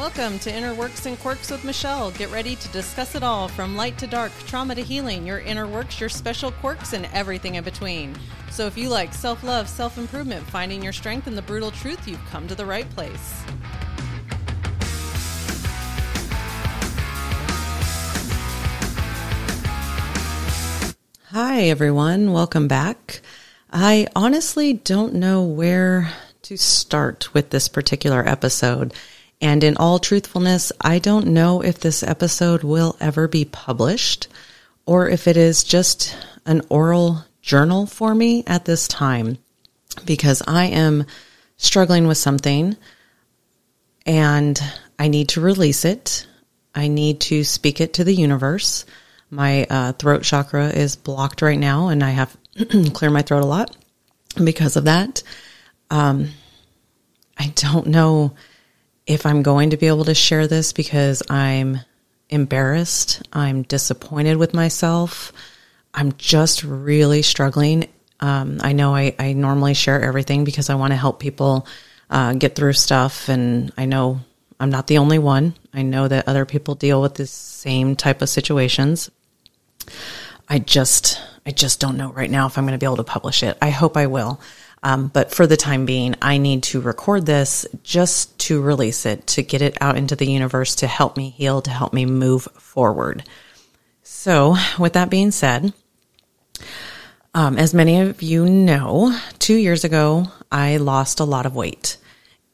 Welcome to Inner Works and Quirks with Michelle. Get ready to discuss it all from light to dark, trauma to healing, your inner works, your special quirks, and everything in between. So if you like self love, self improvement, finding your strength, and the brutal truth, you've come to the right place. Hi, everyone. Welcome back. I honestly don't know where to start with this particular episode. And in all truthfulness, I don't know if this episode will ever be published or if it is just an oral journal for me at this time because I am struggling with something and I need to release it. I need to speak it to the universe. My uh, throat chakra is blocked right now and I have clear my throat a lot because of that. Um, I don't know if I'm going to be able to share this because I'm embarrassed, I'm disappointed with myself. I'm just really struggling. Um, I know I, I, normally share everything because I want to help people uh, get through stuff, and I know I'm not the only one. I know that other people deal with the same type of situations. I just, I just don't know right now if I'm going to be able to publish it. I hope I will. Um, but for the time being, I need to record this just to release it, to get it out into the universe, to help me heal, to help me move forward. So, with that being said, um, as many of you know, two years ago, I lost a lot of weight.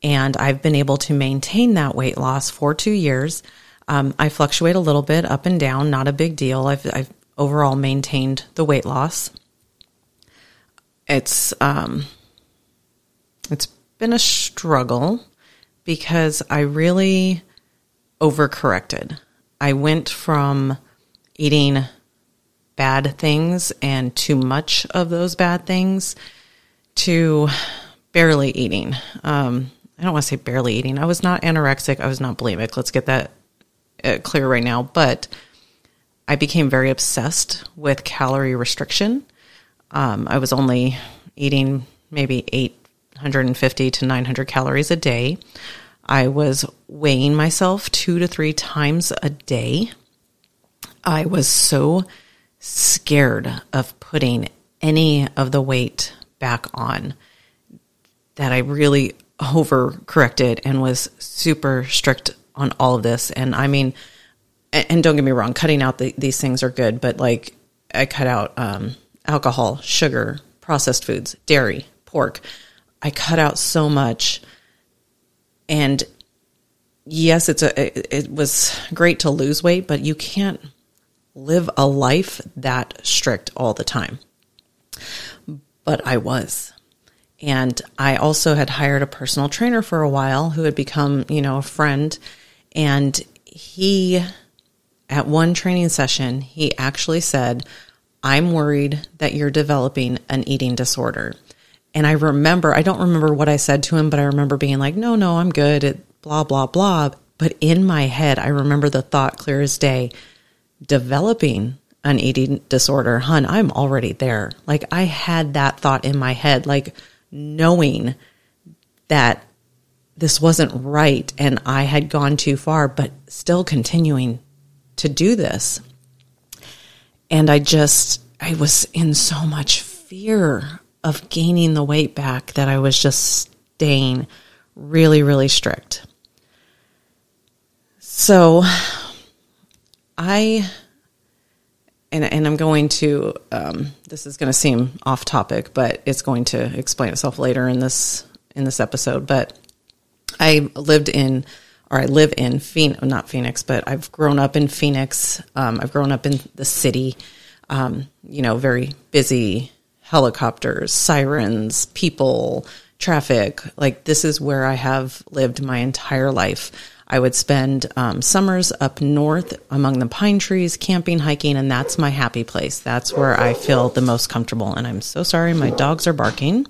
And I've been able to maintain that weight loss for two years. Um, I fluctuate a little bit up and down, not a big deal. I've, I've overall maintained the weight loss. It's um, it's been a struggle because I really overcorrected. I went from eating bad things and too much of those bad things to barely eating. Um, I don't want to say barely eating. I was not anorexic. I was not bulimic. Let's get that uh, clear right now. But I became very obsessed with calorie restriction. Um, I was only eating maybe 850 to 900 calories a day. I was weighing myself two to three times a day. I was so scared of putting any of the weight back on that I really overcorrected and was super strict on all of this. And I mean, and don't get me wrong, cutting out the, these things are good, but like I cut out um, alcohol, sugar, processed foods, dairy, pork. I cut out so much. And yes, it's a it was great to lose weight, but you can't live a life that strict all the time. But I was. And I also had hired a personal trainer for a while who had become, you know, a friend. And he, at one training session, he actually said, I'm worried that you're developing an eating disorder. And I remember, I don't remember what I said to him, but I remember being like, no, no, I'm good at blah, blah, blah. But in my head, I remember the thought clear as day developing an eating disorder. Hun, I'm already there. Like I had that thought in my head, like knowing that this wasn't right and I had gone too far, but still continuing to do this. And I just, I was in so much fear of gaining the weight back that I was just staying really, really strict. So I, and, and I'm going to, um, this is going to seem off topic, but it's going to explain itself later in this, in this episode. But I lived in, or I live in Phoenix, not Phoenix, but I've grown up in Phoenix. Um, I've grown up in the city, um, you know, very busy, helicopters, sirens, people, traffic. Like, this is where I have lived my entire life. I would spend um, summers up north among the pine trees, camping, hiking, and that's my happy place. That's where I feel the most comfortable. And I'm so sorry, my dogs are barking.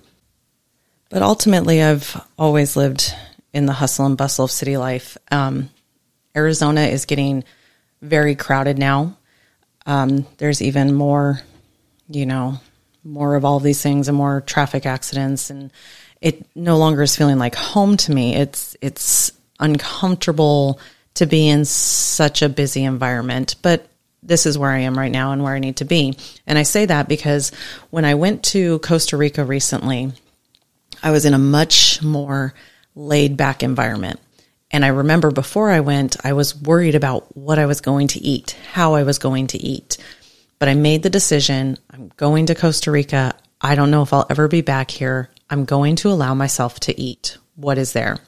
But ultimately, I've always lived in the hustle and bustle of city life. Um, Arizona is getting very crowded now. Um, there's even more, you know, more of all these things and more traffic accidents and it no longer is feeling like home to me it's it's uncomfortable to be in such a busy environment. But this is where I am right now and where I need to be. And I say that because when I went to Costa Rica recently, I was in a much more laid back environment. And I remember before I went, I was worried about what I was going to eat, how I was going to eat. But I made the decision I'm going to Costa Rica. I don't know if I'll ever be back here. I'm going to allow myself to eat what is there.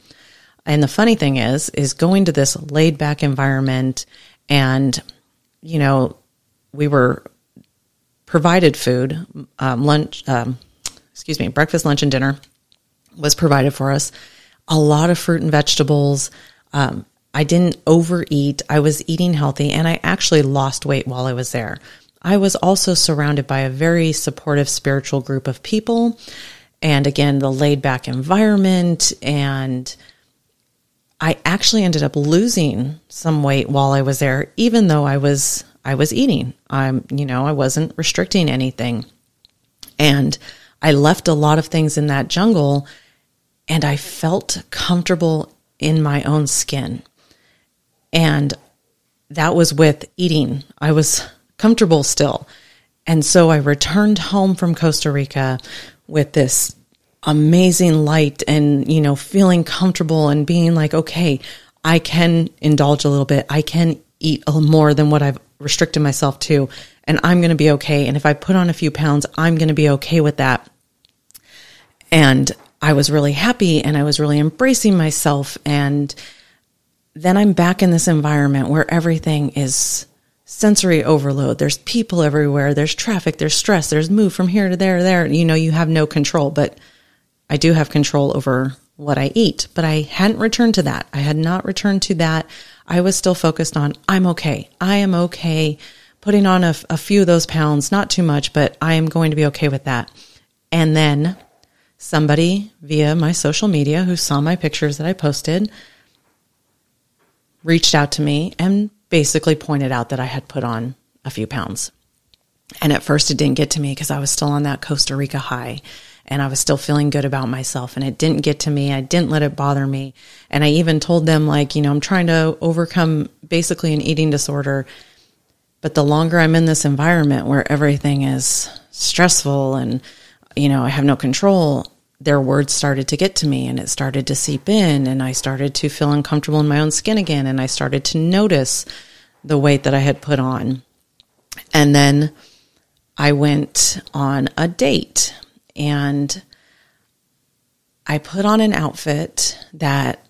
And the funny thing is, is going to this laid back environment and, you know, we were provided food, um, lunch, um, excuse me, breakfast, lunch, and dinner was provided for us. A lot of fruit and vegetables. Um, I didn't overeat. I was eating healthy and I actually lost weight while I was there. I was also surrounded by a very supportive spiritual group of people. And again, the laid back environment. And I actually ended up losing some weight while I was there, even though I was, I was eating. I'm, you know, I wasn't restricting anything. And I left a lot of things in that jungle and I felt comfortable in my own skin. And that was with eating. I was comfortable still. And so I returned home from Costa Rica with this amazing light and, you know, feeling comfortable and being like, okay, I can indulge a little bit. I can eat a little more than what I've restricted myself to, and I'm going to be okay. And if I put on a few pounds, I'm going to be okay with that. And I was really happy and I was really embracing myself. And then I'm back in this environment where everything is sensory overload. There's people everywhere. There's traffic. There's stress. There's move from here to there, there. You know, you have no control, but I do have control over what I eat. But I hadn't returned to that. I had not returned to that. I was still focused on, I'm okay. I am okay putting on a, a few of those pounds, not too much, but I am going to be okay with that. And then somebody via my social media who saw my pictures that I posted reached out to me and basically pointed out that I had put on a few pounds. And at first it didn't get to me because I was still on that Costa Rica high and I was still feeling good about myself and it didn't get to me. I didn't let it bother me. And I even told them like, you know, I'm trying to overcome basically an eating disorder. But the longer I'm in this environment where everything is stressful and you know, I have no control, their words started to get to me and it started to seep in and I started to feel uncomfortable in my own skin again and I started to notice the weight that I had put on. And then I went on a date and I put on an outfit that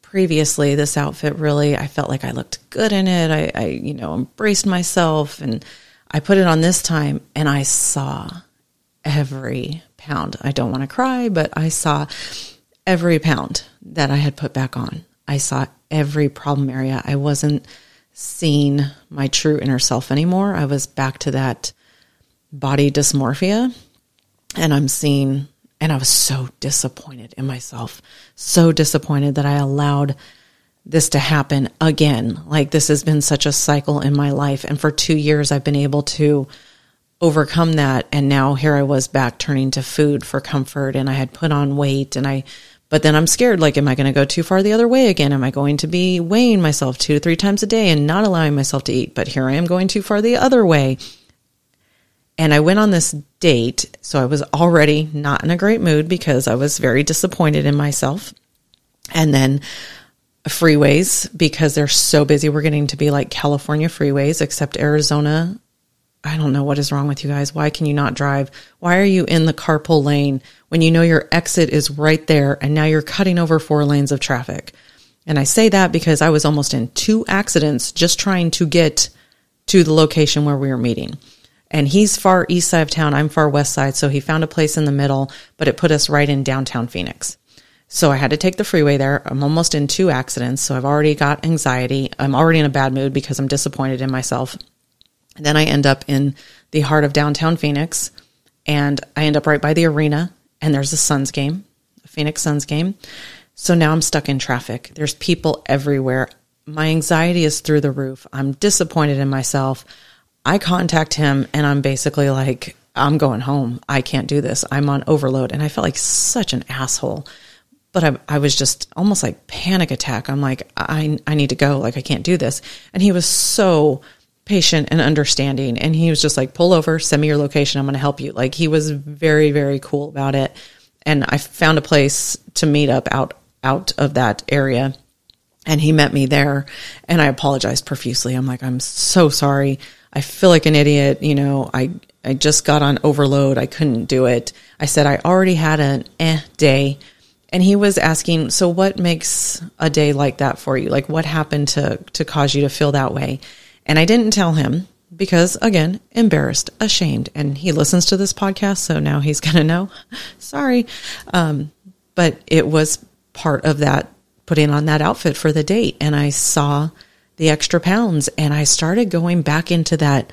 previously this outfit really I felt like I looked good in it. I, I you know embraced myself and I put it on this time and I saw every pound. I don't want to cry, but I saw every pound that I had put back on. I saw every problem area. I wasn't seeing my true inner self anymore. I was back to that body dysmorphia. And I'm seeing, and I was so disappointed in myself, so disappointed that I allowed this to happen again. Like this has been such a cycle in my life. And for two years, I've been able to overcome that and now here I was back turning to food for comfort and I had put on weight and I but then I'm scared like am I going to go too far the other way again? Am I going to be weighing myself 2 to 3 times a day and not allowing myself to eat? But here I am going too far the other way. And I went on this date so I was already not in a great mood because I was very disappointed in myself. And then freeways because they're so busy we're getting to be like California freeways except Arizona I don't know what is wrong with you guys. Why can you not drive? Why are you in the carpool lane when you know your exit is right there and now you're cutting over four lanes of traffic? And I say that because I was almost in two accidents just trying to get to the location where we were meeting. And he's far east side of town, I'm far west side, so he found a place in the middle, but it put us right in downtown Phoenix. So I had to take the freeway there. I'm almost in two accidents, so I've already got anxiety. I'm already in a bad mood because I'm disappointed in myself. And then I end up in the heart of downtown Phoenix, and I end up right by the arena, and there's a Suns game, a Phoenix Suns game. So now I'm stuck in traffic. There's people everywhere. My anxiety is through the roof. I'm disappointed in myself. I contact him, and I'm basically like, I'm going home. I can't do this. I'm on overload. And I felt like such an asshole. but I, I was just almost like panic attack. I'm like, I, I need to go. Like, I can't do this. And he was so patient and understanding. And he was just like, pull over, send me your location. I'm going to help you. Like, he was very, very cool about it. And I found a place to meet up out, out of that area. And he met me there and I apologized profusely. I'm like, I'm so sorry. I feel like an idiot. You know, I, I just got on overload. I couldn't do it. I said, I already had an eh day and he was asking, so what makes a day like that for you? Like what happened to to cause you to feel that way? And I didn't tell him because again, embarrassed, ashamed. And he listens to this podcast, so now he's going to know. Sorry. Um, but it was part of that putting on that outfit for the date and I saw the extra pounds and I started going back into that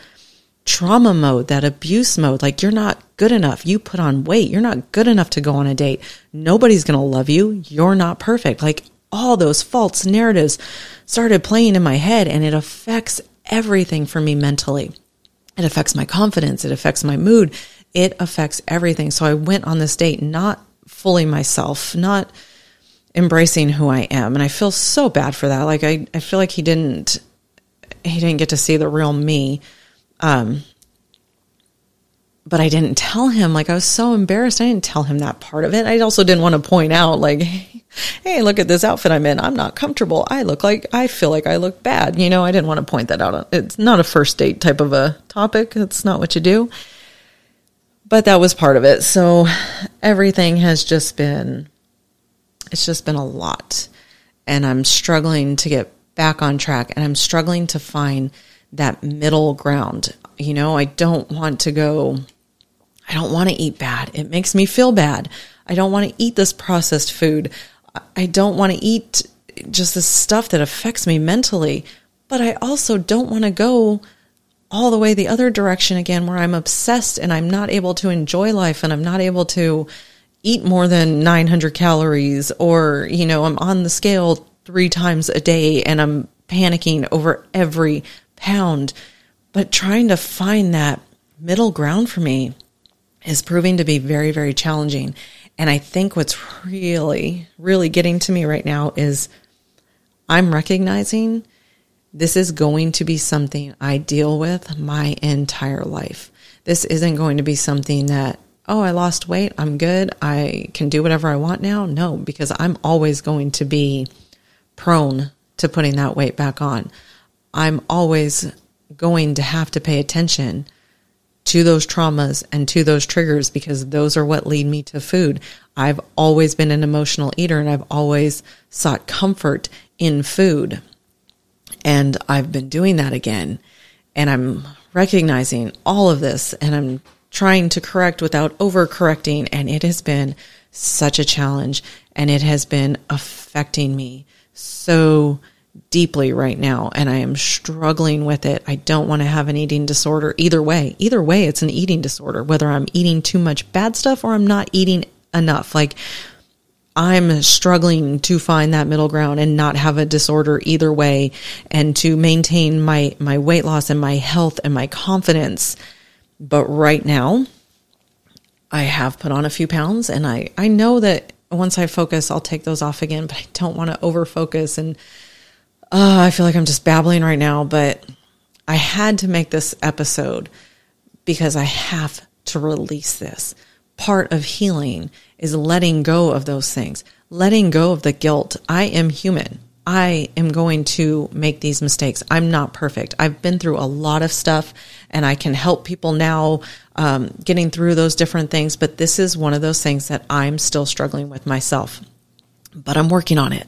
trauma mode, that abuse mode. Like you're not good enough. You put on weight. You're not good enough to go on a date. Nobody's going to love you. You're not perfect. Like all those false narratives started playing in my head and it affects everything for me mentally. It affects my confidence. It affects my mood. It affects everything. So I went on this date not fully myself, not embracing who I am. And I feel so bad for that. Like I, I feel like he didn't, he didn't get to see the real me. Um, but I didn't tell him. Like I was so embarrassed. I didn't tell him that part of it. I also didn't want to point out, like, hey, look at this outfit I'm in. I'm not comfortable. I look like I feel like I look bad. You know, I didn't want to point that out. It's not a first date type of a topic. It's not what you do. But that was part of it. So everything has just been, it's just been a lot. And I'm struggling to get back on track and I'm struggling to find that middle ground. You know, I don't want to go, I don't want to eat bad. It makes me feel bad. I don't want to eat this processed food. I don't want to eat just this stuff that affects me mentally. But I also don't want to go all the way the other direction again where I'm obsessed and I'm not able to enjoy life and I'm not able to eat more than 900 calories or, you know, I'm on the scale three times a day and I'm panicking over every pound. But trying to find that middle ground for me is proving to be very, very challenging. And I think what's really, really getting to me right now is I'm recognizing this is going to be something I deal with my entire life. This isn't going to be something that, oh, I lost weight. I'm good. I can do whatever I want now. No, because I'm always going to be prone to putting that weight back on. I'm always going to have to pay attention to those traumas and to those triggers because those are what lead me to food. I've always been an emotional eater and I've always sought comfort in food. And I've been doing that again. And I'm recognizing all of this and I'm trying to correct without overcorrecting. And it has been such a challenge and it has been affecting me so deeply right now and I am struggling with it. I don't want to have an eating disorder either way. Either way, it's an eating disorder, whether I'm eating too much bad stuff or I'm not eating enough. Like I'm struggling to find that middle ground and not have a disorder either way and to maintain my, my weight loss and my health and my confidence. But right now, I have put on a few pounds and I, I know that once I focus, I'll take those off again, but I don't want to over focus and I feel like I'm just babbling right now, but I had to make this episode because I have to release this. Part of healing is letting go of those things, letting go of the guilt. I am human. I am going to make these mistakes. I'm not perfect. I've been through a lot of stuff and I can help people now um, getting through those different things. But this is one of those things that I'm still struggling with myself. But I'm working on it.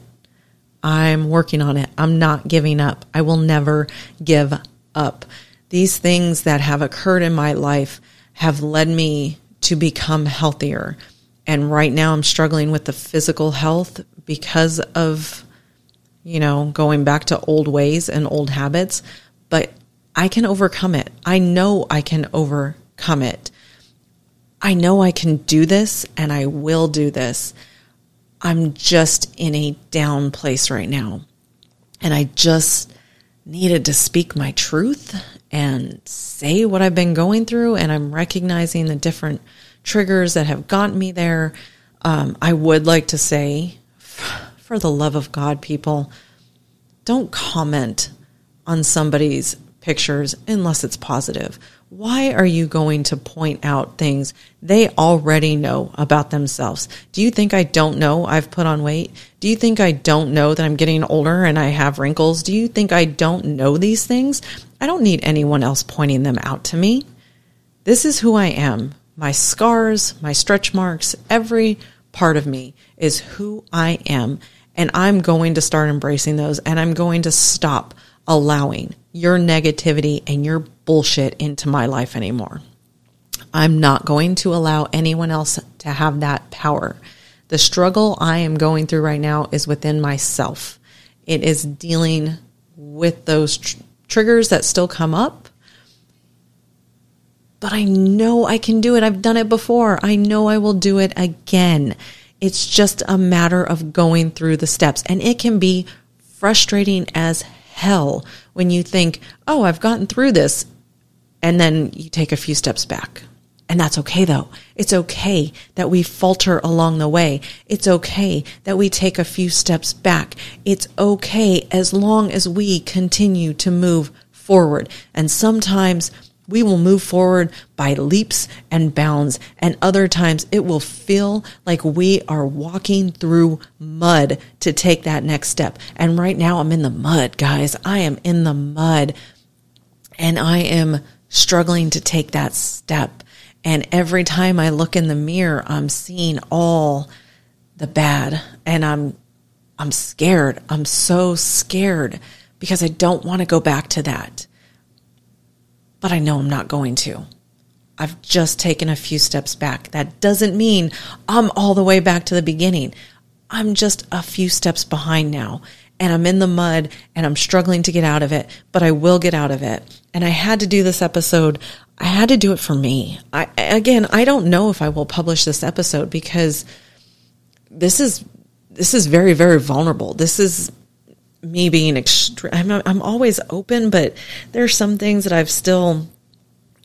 I'm working on it. I'm not giving up. I will never give up. These things that have occurred in my life have led me to become healthier. And right now I'm struggling with the physical health because of, you know, going back to old ways and old habits, but I can overcome it. I know I can overcome it. I know I can do this and I will do this. I'm just in a down place right now. And I just needed to speak my truth and say what I've been going through. And I'm recognizing the different triggers that have gotten me there. Um, I would like to say for the love of God, people, don't comment on somebody's pictures unless it's positive. Why are you going to point out things they already know about themselves? Do you think I don't know I've put on weight? Do you think I don't know that I'm getting older and I have wrinkles? Do you think I don't know these things? I don't need anyone else pointing them out to me. This is who I am. My scars, my stretch marks, every part of me is who I am. And I'm going to start embracing those and I'm going to stop allowing your negativity and your bullshit into my life anymore. I'm not going to allow anyone else to have that power. The struggle I am going through right now is within myself. It is dealing with those tr- triggers that still come up. But I know I can do it. I've done it before. I know I will do it again. It's just a matter of going through the steps. And it can be frustrating as hell when you think, oh, I've gotten through this. And then you take a few steps back. And that's okay though. It's okay that we falter along the way. It's okay that we take a few steps back. It's okay as long as we continue to move forward. And sometimes we will move forward by leaps and bounds, and other times it will feel like we are walking through mud to take that next step. And right now I'm in the mud, guys. I am in the mud and I am struggling to take that step. And every time I look in the mirror, I'm seeing all the bad and I'm I'm scared. I'm so scared because I don't want to go back to that but I know I'm not going to. I've just taken a few steps back. That doesn't mean I'm all the way back to the beginning. I'm just a few steps behind now and I'm in the mud and I'm struggling to get out of it, but I will get out of it. And I had to do this episode. I had to do it for me. I, again, I don't know if I will publish this episode because this is, this is very, very vulnerable. This is me being extreme. I'm, I'm always open, but there's some things that I've still,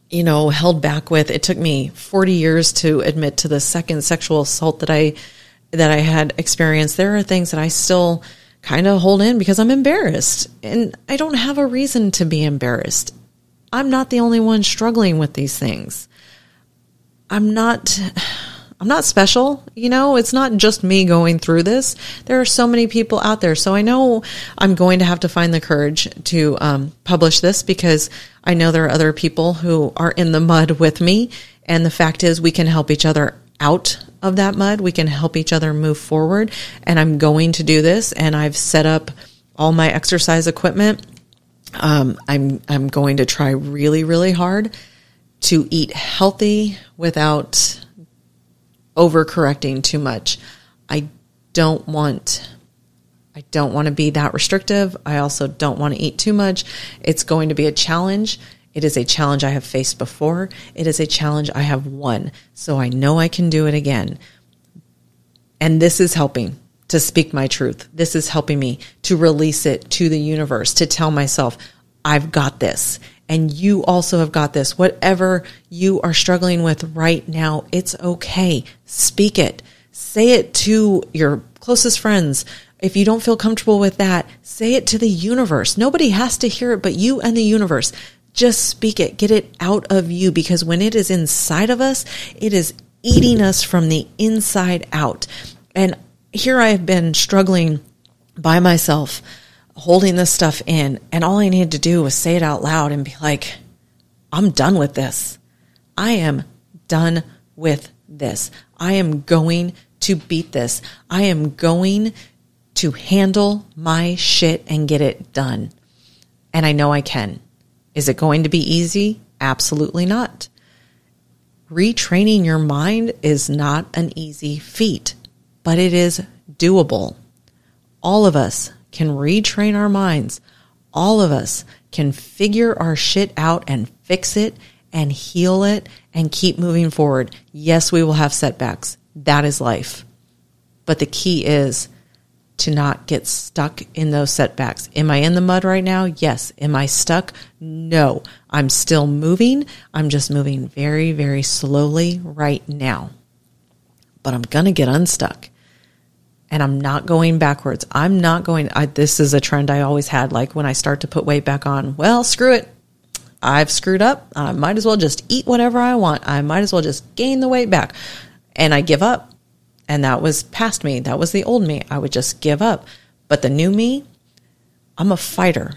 you know, held back with. It took me 40 years to admit to the second sexual assault that I, that I had experienced. There are things that I still kind of hold in because I'm embarrassed and I don't have a reason to be embarrassed. I'm not the only one struggling with these things. I'm not, I'm not special. You know, it's not just me going through this. There are so many people out there. So I know I'm going to have to find the courage to um, publish this because I know there are other people who are in the mud with me. And the fact is, we can help each other out of that mud. We can help each other move forward. And I'm going to do this. And I've set up all my exercise equipment. Um, I'm I'm going to try really really hard to eat healthy without overcorrecting too much. I don't want I don't want to be that restrictive. I also don't want to eat too much. It's going to be a challenge. It is a challenge I have faced before. It is a challenge I have won. So I know I can do it again. And this is helping to speak my truth. This is helping me to release it to the universe, to tell myself, I've got this and you also have got this. Whatever you are struggling with right now, it's okay. Speak it. Say it to your closest friends. If you don't feel comfortable with that, say it to the universe. Nobody has to hear it but you and the universe. Just speak it. Get it out of you because when it is inside of us, it is eating us from the inside out. And here I have been struggling by myself holding this stuff in. And all I needed to do was say it out loud and be like, I'm done with this. I am done with this. I am going to beat this. I am going to handle my shit and get it done. And I know I can. Is it going to be easy? Absolutely not. Retraining your mind is not an easy feat, but it is doable. All of us can retrain our minds. All of us can figure our shit out and fix it and heal it and keep moving forward. Yes, we will have setbacks. That is life. But the key is to not get stuck in those setbacks. Am I in the mud right now? Yes. Am I stuck? No. I'm still moving. I'm just moving very, very slowly right now. But I'm going to get unstuck. And I'm not going backwards. I'm not going, I, this is a trend I always had. Like when I start to put weight back on, well, screw it. I've screwed up. I might as well just eat whatever I want. I might as well just gain the weight back. And I give up. And that was past me. That was the old me. I would just give up. But the new me, I'm a fighter.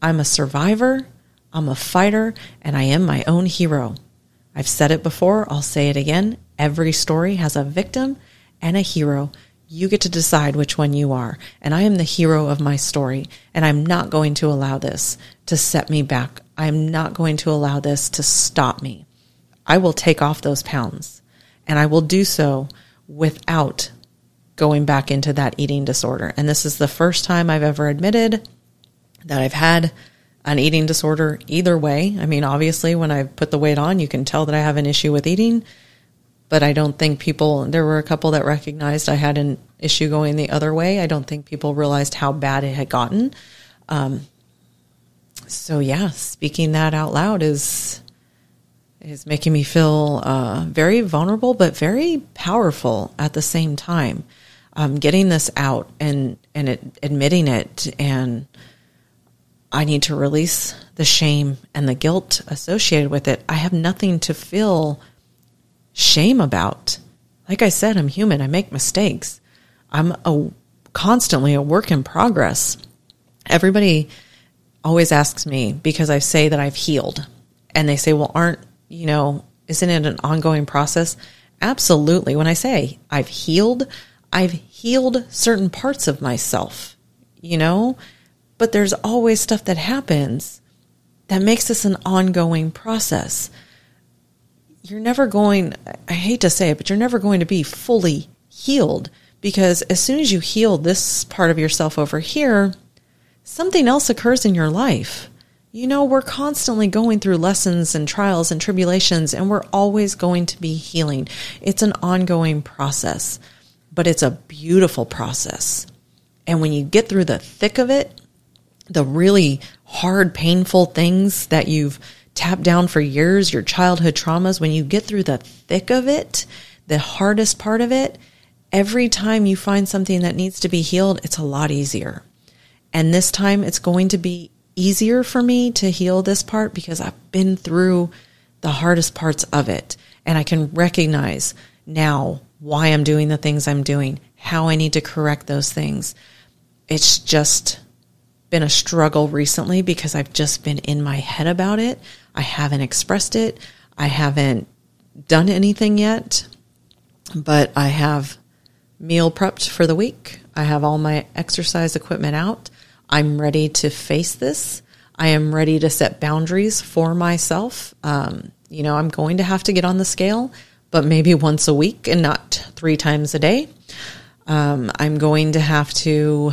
I'm a survivor. I'm a fighter and I am my own hero. I've said it before. I'll say it again. Every story has a victim and a hero. You get to decide which one you are. And I am the hero of my story. And I'm not going to allow this to set me back. I'm not going to allow this to stop me. I will take off those pounds and I will do so without going back into that eating disorder. And this is the first time I've ever admitted that I've had an eating disorder either way. I mean, obviously, when I put the weight on, you can tell that I have an issue with eating but I don't think people, there were a couple that recognized I had an issue going the other way. I don't think people realized how bad it had gotten. Um, so yeah, speaking that out loud is, is making me feel, uh, very vulnerable, but very powerful at the same time. Um, getting this out and, and it, admitting it and, I need to release the shame and the guilt associated with it. I have nothing to feel shame about. Like I said, I'm human. I make mistakes. I'm a, constantly a work in progress. Everybody always asks me because I say that I've healed. And they say, well, aren't, you know, isn't it an ongoing process? Absolutely. When I say I've healed, I've healed certain parts of myself, you know, but there's always stuff that happens that makes this an ongoing process you're never going, I hate to say it, but you're never going to be fully healed because as soon as you heal this part of yourself over here, something else occurs in your life. You know, we're constantly going through lessons and trials and tribulations, and we're always going to be healing. It's an ongoing process, but it's a beautiful process. And when you get through the thick of it, the really hard, painful things that you've tapped down for years, your childhood traumas, when you get through the thick of it, the hardest part of it, every time you find something that needs to be healed, it's a lot easier. And this time it's going to be easier for me to heal this part because I've been through the hardest parts of it. And I can recognize now why I'm doing the things I'm doing, how I need to correct those things. It's just been a struggle recently because I've just been in my head about it. I haven't expressed it. I haven't done anything yet, but I have meal prepped for the week. I have all my exercise equipment out. I'm ready to face this. I am ready to set boundaries for myself. Um, you know, I'm going to have to get on the scale, but maybe once a week and not three times a day. Um, I'm going to have to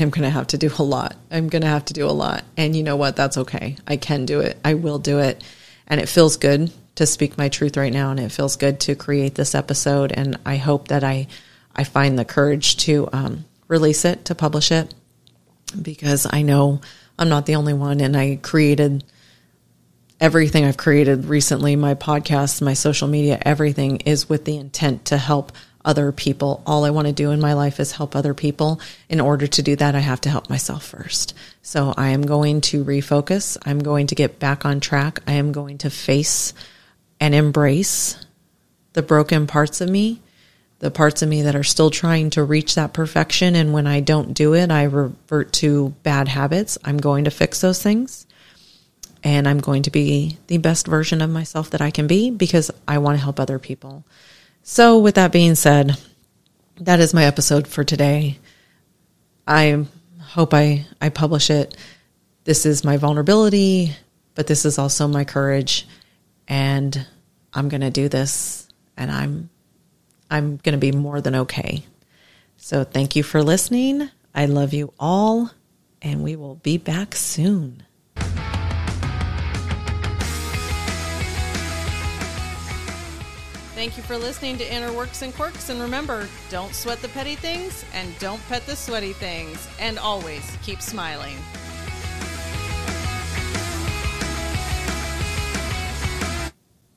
I'm going to have to do a lot. I'm going to have to do a lot. And you know what? That's okay. I can do it. I will do it. And it feels good to speak my truth right now. And it feels good to create this episode. And I hope that I, I find the courage to um, release it, to publish it, because I know I'm not the only one. And I created everything I've created recently, my podcasts, my social media, everything is with the intent to help other people. All I want to do in my life is help other people. In order to do that, I have to help myself first. So I am going to refocus. I'm going to get back on track. I am going to face and embrace the broken parts of me, the parts of me that are still trying to reach that perfection. And when I don't do it, I revert to bad habits. I'm going to fix those things. And I'm going to be the best version of myself that I can be because I want to help other people. So, with that being said, that is my episode for today. I hope I, I publish it. This is my vulnerability, but this is also my courage. And I'm going to do this and I'm I'm going to be more than okay. So thank you for listening. I love you all and we will be back soon. Thank you for listening to Inner Works and Quirks. And remember, don't sweat the petty things and don't pet the sweaty things. And always keep smiling.